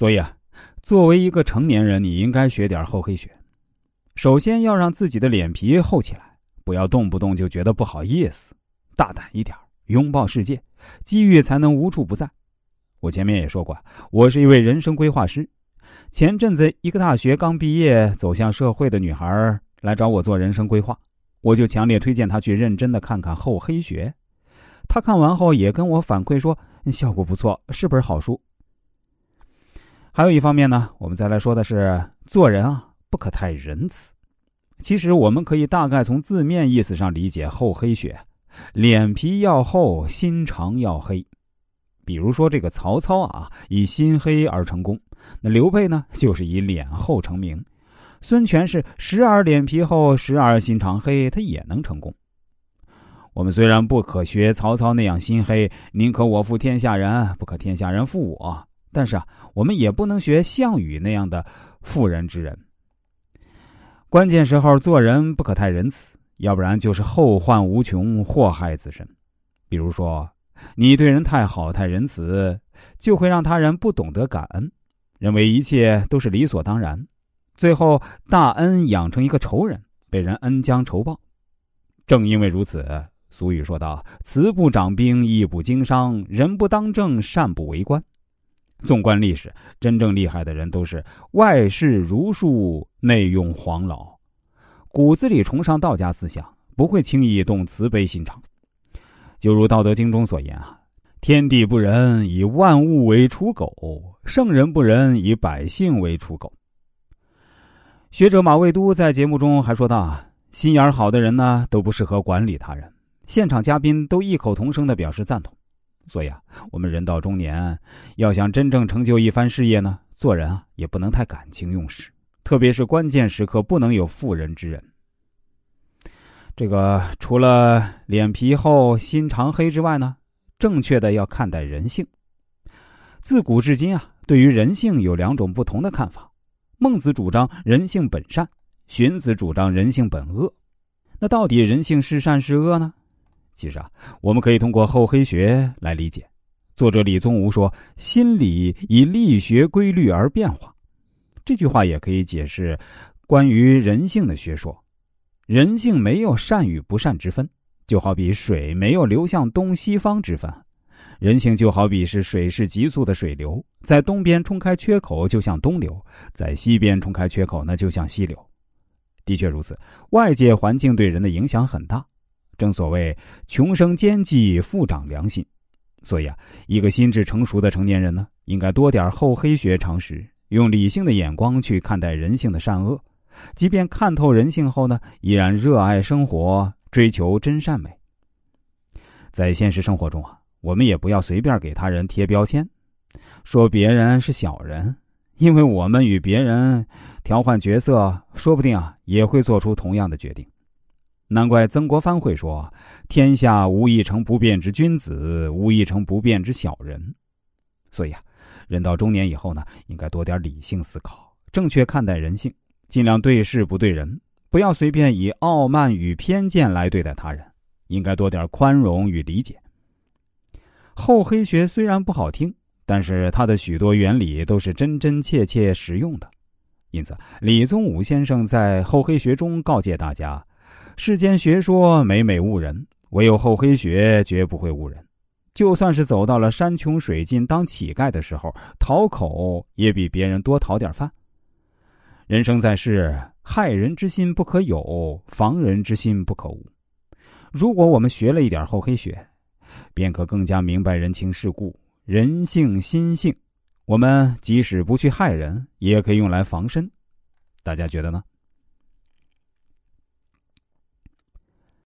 所以啊，作为一个成年人，你应该学点厚黑学。首先要让自己的脸皮厚起来，不要动不动就觉得不好意思，大胆一点，拥抱世界，机遇才能无处不在。我前面也说过，我是一位人生规划师。前阵子，一个大学刚毕业走向社会的女孩来找我做人生规划，我就强烈推荐她去认真的看看厚黑学。她看完后也跟我反馈说效果不错，是本好书。还有一方面呢，我们再来说的是做人啊，不可太仁慈。其实我们可以大概从字面意思上理解厚黑学，脸皮要厚，心肠要黑。比如说，这个曹操啊，以心黑而成功；那刘备呢，就是以脸厚成名；孙权是时而脸皮厚，时而心肠黑，他也能成功。我们虽然不可学曹操那样心黑，宁可我负天下人，不可天下人负我，但是啊，我们也不能学项羽那样的妇人之仁。关键时候做人不可太仁慈，要不然就是后患无穷，祸害自身。比如说。你对人太好太仁慈，就会让他人不懂得感恩，认为一切都是理所当然，最后大恩养成一个仇人，被人恩将仇报。正因为如此，俗语说道：“慈不掌兵，义不经商，人不当政，善不为官。”纵观历史，真正厉害的人都是外事儒术，内用黄老，骨子里崇尚道家思想，不会轻易动慈悲心肠。就如《道德经》中所言啊：“天地不仁，以万物为刍狗；圣人不仁，以百姓为刍狗。”学者马未都在节目中还说道：“啊，心眼好的人呢，都不适合管理他人。”现场嘉宾都异口同声的表示赞同。所以啊，我们人到中年，要想真正成就一番事业呢，做人啊，也不能太感情用事，特别是关键时刻，不能有妇人之仁。这个除了脸皮厚、心肠黑之外呢，正确的要看待人性。自古至今啊，对于人性有两种不同的看法。孟子主张人性本善，荀子主张人性本恶。那到底人性是善是恶呢？其实啊，我们可以通过厚黑学来理解。作者李宗吾说：“心理以力学规律而变化。”这句话也可以解释关于人性的学说。人性没有善与不善之分，就好比水没有流向东西方之分。人性就好比是水是急速的水流，在东边冲开缺口就向东流，在西边冲开缺口那就向西流。的确如此，外界环境对人的影响很大。正所谓穷生奸计，富长良心。所以啊，一个心智成熟的成年人呢，应该多点厚黑学常识，用理性的眼光去看待人性的善恶。即便看透人性后呢，依然热爱生活，追求真善美。在现实生活中啊，我们也不要随便给他人贴标签，说别人是小人，因为我们与别人调换角色，说不定啊也会做出同样的决定。难怪曾国藩会说：“天下无一成不变之君子，无一成不变之小人。”所以啊，人到中年以后呢，应该多点理性思考，正确看待人性。尽量对事不对人，不要随便以傲慢与偏见来对待他人，应该多点宽容与理解。厚黑学虽然不好听，但是它的许多原理都是真真切切实用的。因此，李宗武先生在厚黑学中告诫大家：世间学说每每误人，唯有厚黑学绝不会误人。就算是走到了山穷水尽当乞丐的时候，讨口也比别人多讨点饭。人生在世，害人之心不可有，防人之心不可无。如果我们学了一点厚黑学，便可更加明白人情世故、人性心性。我们即使不去害人，也可以用来防身。大家觉得呢？